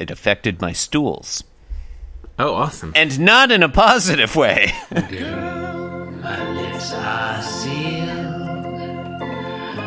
it affected my stools. Oh, awesome. And not in a positive way. My lips are sealed.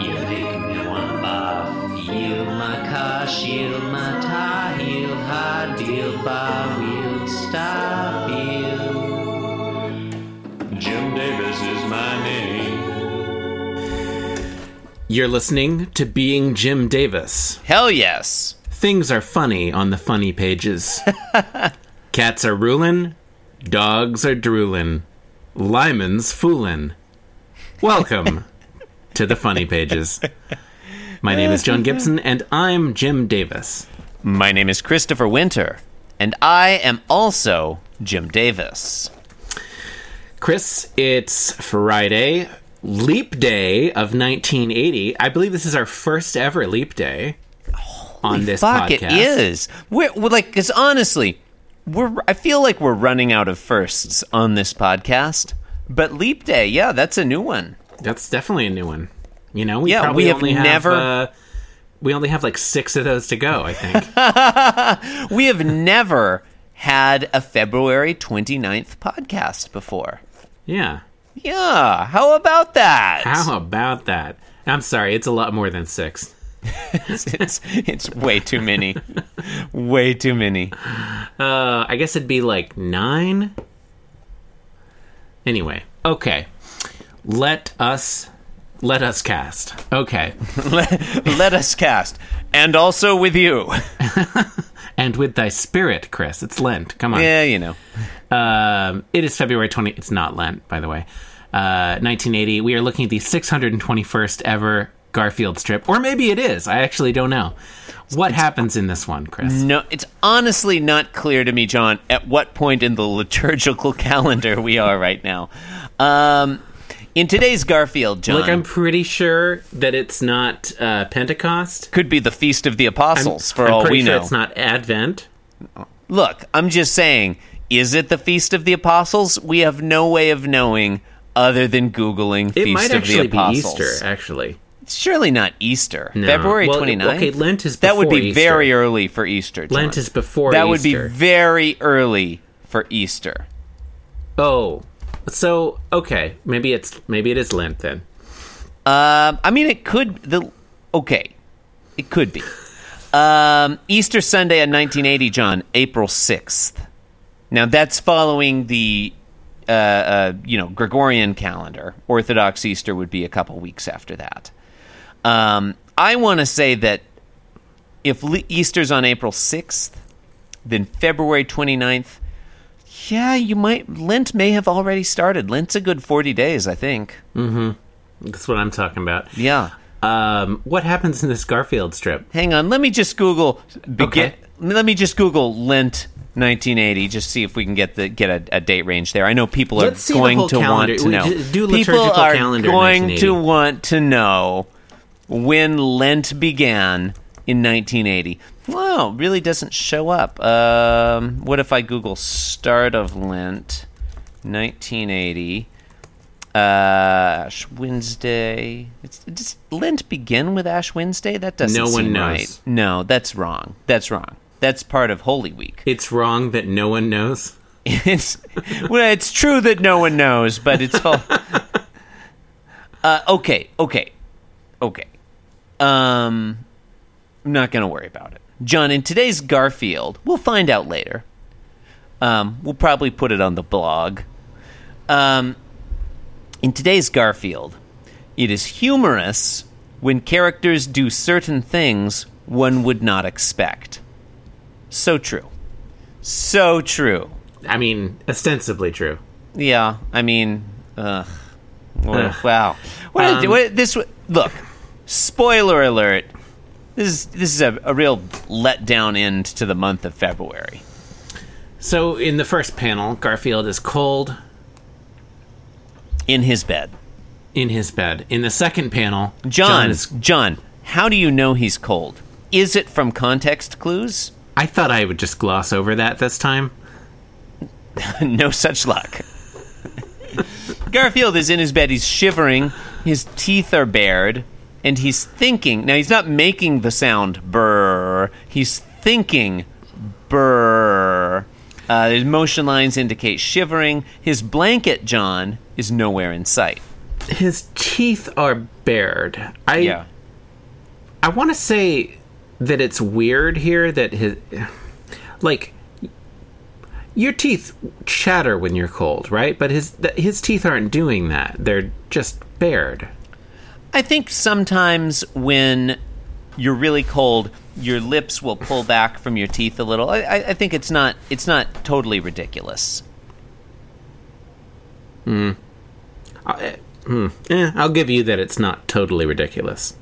You make me wanna barf. Yield my car, shield my tie, heel, high deal, bar wheel, stop you. Jim Davis is my name. You're listening to Being Jim Davis. Hell yes. Things are funny on the funny pages. Cats are rulin', dogs are droolin', Lyman's foolin'. Welcome to the funny pages. My name is John Gibson, and I'm Jim Davis. My name is Christopher Winter, and I am also Jim Davis. Chris, it's Friday, Leap Day of 1980. I believe this is our first ever Leap Day on this Fuck, podcast. it is. We're, we're like, because honestly, we're. I feel like we're running out of firsts on this podcast. But Leap Day, yeah, that's a new one. That's definitely a new one. You know, we Yeah, probably we have never- uh, we only have like six of those to go. I think. We have never had a February 29th podcast before. yeah. Yeah, how about that? How about that? I'm sorry, it's a lot more than six. It's, it's, it's way too many. way too many. Uh, I guess it'd be like nine. Anyway, okay. Let us let us cast. Okay, let, let us cast. And also with you. and with thy spirit, Chris. It's Lent. Come on. Yeah, you know. Um, it is February 20. It's not Lent, by the way. Uh, 1980. We are looking at the 621st ever Garfield strip, or maybe it is. I actually don't know. What happens in this one, Chris? No, it's honestly not clear to me, John, at what point in the liturgical calendar we are right now. Um, in today's Garfield, John, Like, I'm pretty sure that it's not uh, Pentecost. could be the Feast of the I'm, Apostles, for I'm all pretty we sure know. it's not Advent. Look, I'm just saying, is it the Feast of the Apostles? We have no way of knowing other than Googling It Feast might of actually the be Easter, actually. Surely not Easter. No. February Well, 29th? okay, Lent is That would be Easter. very early for Easter. John. Lent is before Easter. That would be very early for Easter. Oh, so okay, maybe it's maybe it is Lent then. Um, I mean, it could the okay, it could be. Um, Easter Sunday in 1980, John, April 6th. Now that's following the uh, uh, you know Gregorian calendar. Orthodox Easter would be a couple weeks after that. Um, I want to say that if Easter's on April 6th, then February 29th. Yeah, you might. Lent may have already started. Lent's a good 40 days, I think. That's what I'm talking about. Yeah. Um, what happens in this Garfield strip? Hang on, let me just Google. Begin, Okay. Let me just Google Lent 1980. Just see if we can get the get a, a date range there. I know people are Let's see the going to calendar. want to know. do people are going to want to know when Lent began in 1980. Wow, really doesn't show up. Um, what if I Google start of Lent 1980? Uh, Ash Wednesday. It's, does Lent begin with Ash Wednesday? That doesn't No one knows. right. No, that's wrong. That's wrong. That's part of Holy Week. It's wrong that no one knows. It's well, it's true that no one knows, but it's false. uh, okay, okay, okay. Um, I'm not going to worry about it, John. In today's Garfield, we'll find out later. Um, we'll probably put it on the blog. Um, in today's Garfield, it is humorous when characters do certain things one would not expect. So true. So true. I mean, ostensibly true. Yeah, I mean, ugh. Wow. What, Um, what this? Look, spoiler alert. This is this is a, a real letdown end to the month of February. So in the first panel, Garfield is cold In his bed, in his bed. In the second panel, John. is. John, how do you know he's cold? Is it from context clues? I thought I would just gloss over that this time. no such luck. Garfield is in his bed. He's shivering. His teeth are bared. And he's thinking. Now, he's not making the sound brr. He's thinking Brr. Uh, his motion lines indicate shivering. His blanket, John, is nowhere in sight. His teeth are bared. I Yeah. I want to say that it's weird here that his like your teeth chatter when you're cold, right? But his his teeth aren't doing that. They're just bared. I think sometimes when you're really cold, your lips will pull back from your teeth a little. I, I I think it's not it's not totally ridiculous. I, hmm, eh, I'll give you that it's not totally ridiculous.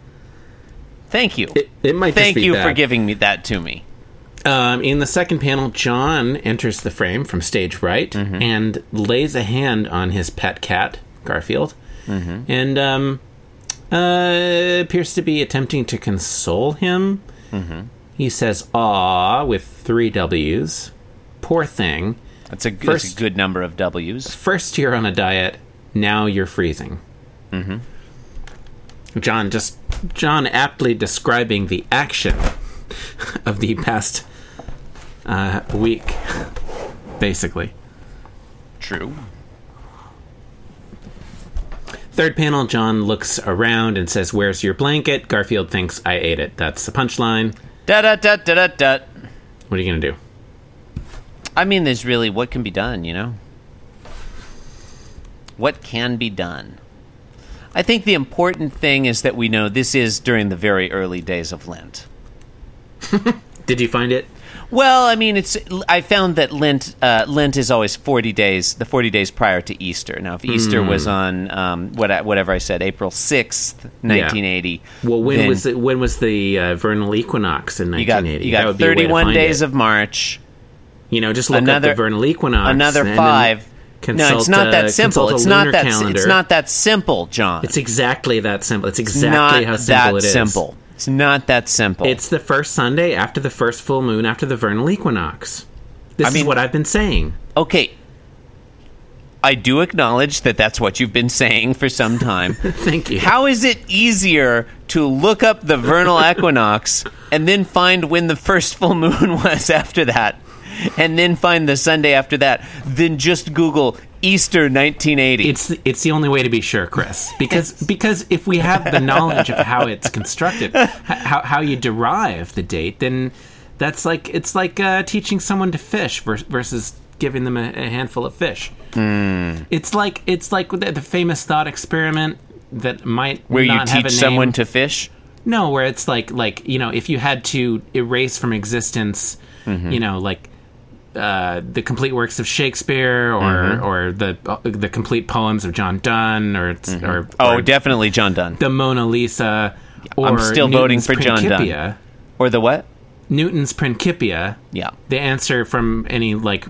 Thank you. It, it might Thank you bad. for giving me that to me. Um, in the second panel, John enters the frame from stage right Mm-hmm. and lays a hand on his pet cat, Garfield, Mm-hmm. and um, uh, appears to be attempting to console him. Mm-hmm. He says, "Aw," with three W's. Poor thing. That's a, good- that's a First- good number of W's. First you're on a diet, now you're freezing. Mm-hmm. John just John aptly describing the action of the past uh, week, basically. True. Third panel, John looks around and says, "Where's your blanket?" Garfield thinks, "I ate it." That's the punchline. Da da da da da da. What are you gonna do? I mean, there's really what can be done, you know? What can be done? I think the important thing is that we know this is during the very early days of Lent. Did you find it? Well, I mean, it's. I found that Lent uh, Lent is always forty days, the forty days prior to Easter. Now, if Easter Hmm. was on um, what I- whatever I said, April sixth, nineteen eighty. Well, when was it? When was the uh, vernal equinox in got 1980? you That got would be a way to thirty one days it. of March. You know, just look another- up the vernal equinox. Another five. no, it's not uh, that simple. It's not that. calendar. It's not that simple, John. It's exactly that simple. It's exactly not how simple that it is. simple. It's not that simple. It's the first Sunday after the first full moon after the vernal equinox. This I mean- is what I've been saying. okay. I do acknowledge that that's what you've been saying for some time. Thank you. How is it easier to look up the vernal equinox and then find when the first full moon was after that, and then find the Sunday after that, than just Google Easter 1980? It's it's the only way to be sure, Chris. Because because if we have the knowledge of how it's constructed, how how you derive the date, then that's like it's like uh, teaching someone to fish versus giving them a, a handful of fish. Hmm. It's like it's like the, the famous thought experiment that might where you not have a teach name. someone to fish. No, where it's like like you know, if you had to erase from existence, Mm-hmm. you know, like uh, the complete works of Shakespeare or Mm-hmm. or the uh, the complete poems of John Donne or it's or, Oh, or definitely John Donne. the Mona Lisa. Or I'm still voting Newton's for John Donne. Or the what? Newton's Principia. Yeah. The answer from any like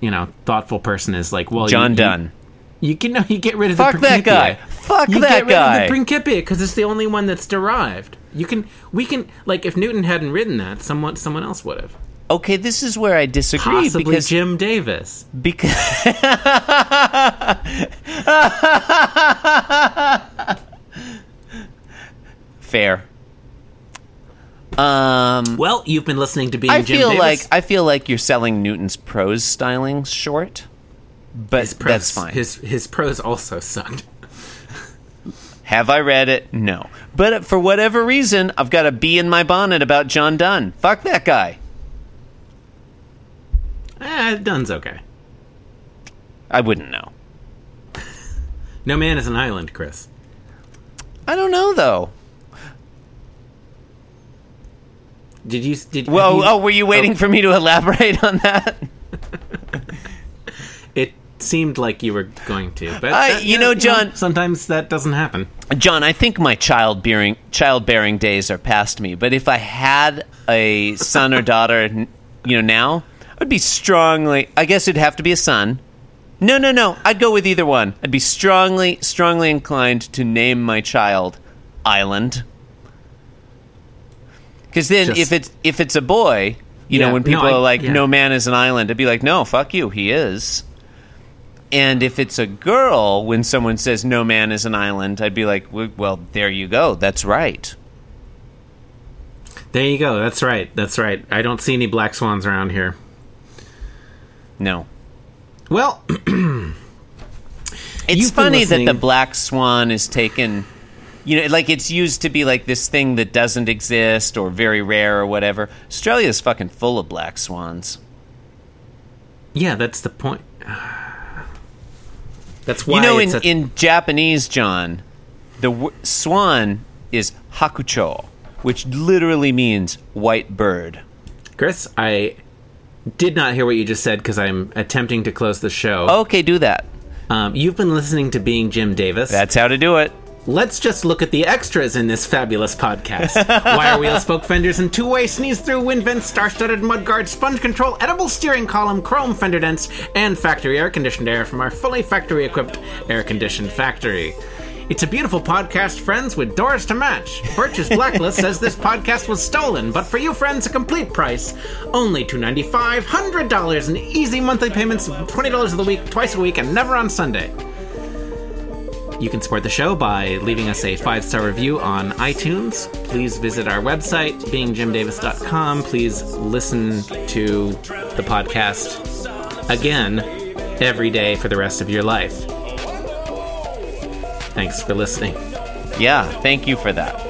you know thoughtful person is like, well, John you, Donne. You, you can no, you get rid of Fuck the that Principia. guy. Fuck you that get rid guy. of the Principia because it's the only one that's derived. You can we can like if Newton hadn't written that, someone someone else would have. Okay, this is where I disagree Possibly because Jim Davis. because fair. Um, Well, you've been listening to being I Jim feel Davis. like I feel like you're selling Newton's prose styling short, but his prose, that's fine. His his prose also sucked. Have I read it? No. But for whatever reason, I've got a bee in my bonnet about John Donne. Fuck that guy. Eh, Donne's okay. I wouldn't know. No man is an island, Chris. I don't know though. Did you? Did Well, you- oh, were you waiting for me to elaborate on that? It seemed like you were going to, but I- that- you know, John- sometimes that doesn't happen. John, I think my childbearing childbearing days are past me. But if I had a son or daughter, you know, now be strongly. I guess it'd have to be a son. No, no, no. I'd go with either one. I'd be strongly, strongly inclined to name my child Island. Because then, Just- if it's if it's a boy, you Yeah, know, when no, people I- are like, yeah. "No man is an island," I'd be like, "No, fuck you, he is." And if it's a girl, when someone says no man is an island, I'd be like, "W- well, there you go. That's right. There you go. That's right. That's right. I don't see any black swans around here. No. Well, It's funny that the black swan is taken, you know, like it's used to be like this thing that doesn't exist or very rare or whatever. Australia's fucking full of black swans. yeah, that's the point. That's why you know, in, a- in Japanese, John, the w- swan is hakucho, which literally means white bird. Chris, I did not hear what you just said because I'm attempting to close the show. Okay, do that. Um, you've been listening to Being Jim Davis. That's how to do it. Let's just look at the extras in this fabulous podcast. Wire wheel spoke fenders and two-way sneeze through wind vents, star-studded mudguard, sponge control, edible steering column, chrome fender dents, and factory air-conditioned air from our fully factory-equipped air-conditioned factory. It's a beautiful podcast, friends, with doors to match. Birch's Blacklist says this podcast was stolen, but for you friends, a complete price. Only $295, $100 in easy monthly payments of $20 of the week, twice a week, and never on Sunday. You can support the show by leaving us a five star review on iTunes. Please visit our website, beingjimdavis.com. Please listen to the podcast again every day for the rest of your life. Thanks for listening. Yeah, thank you for that.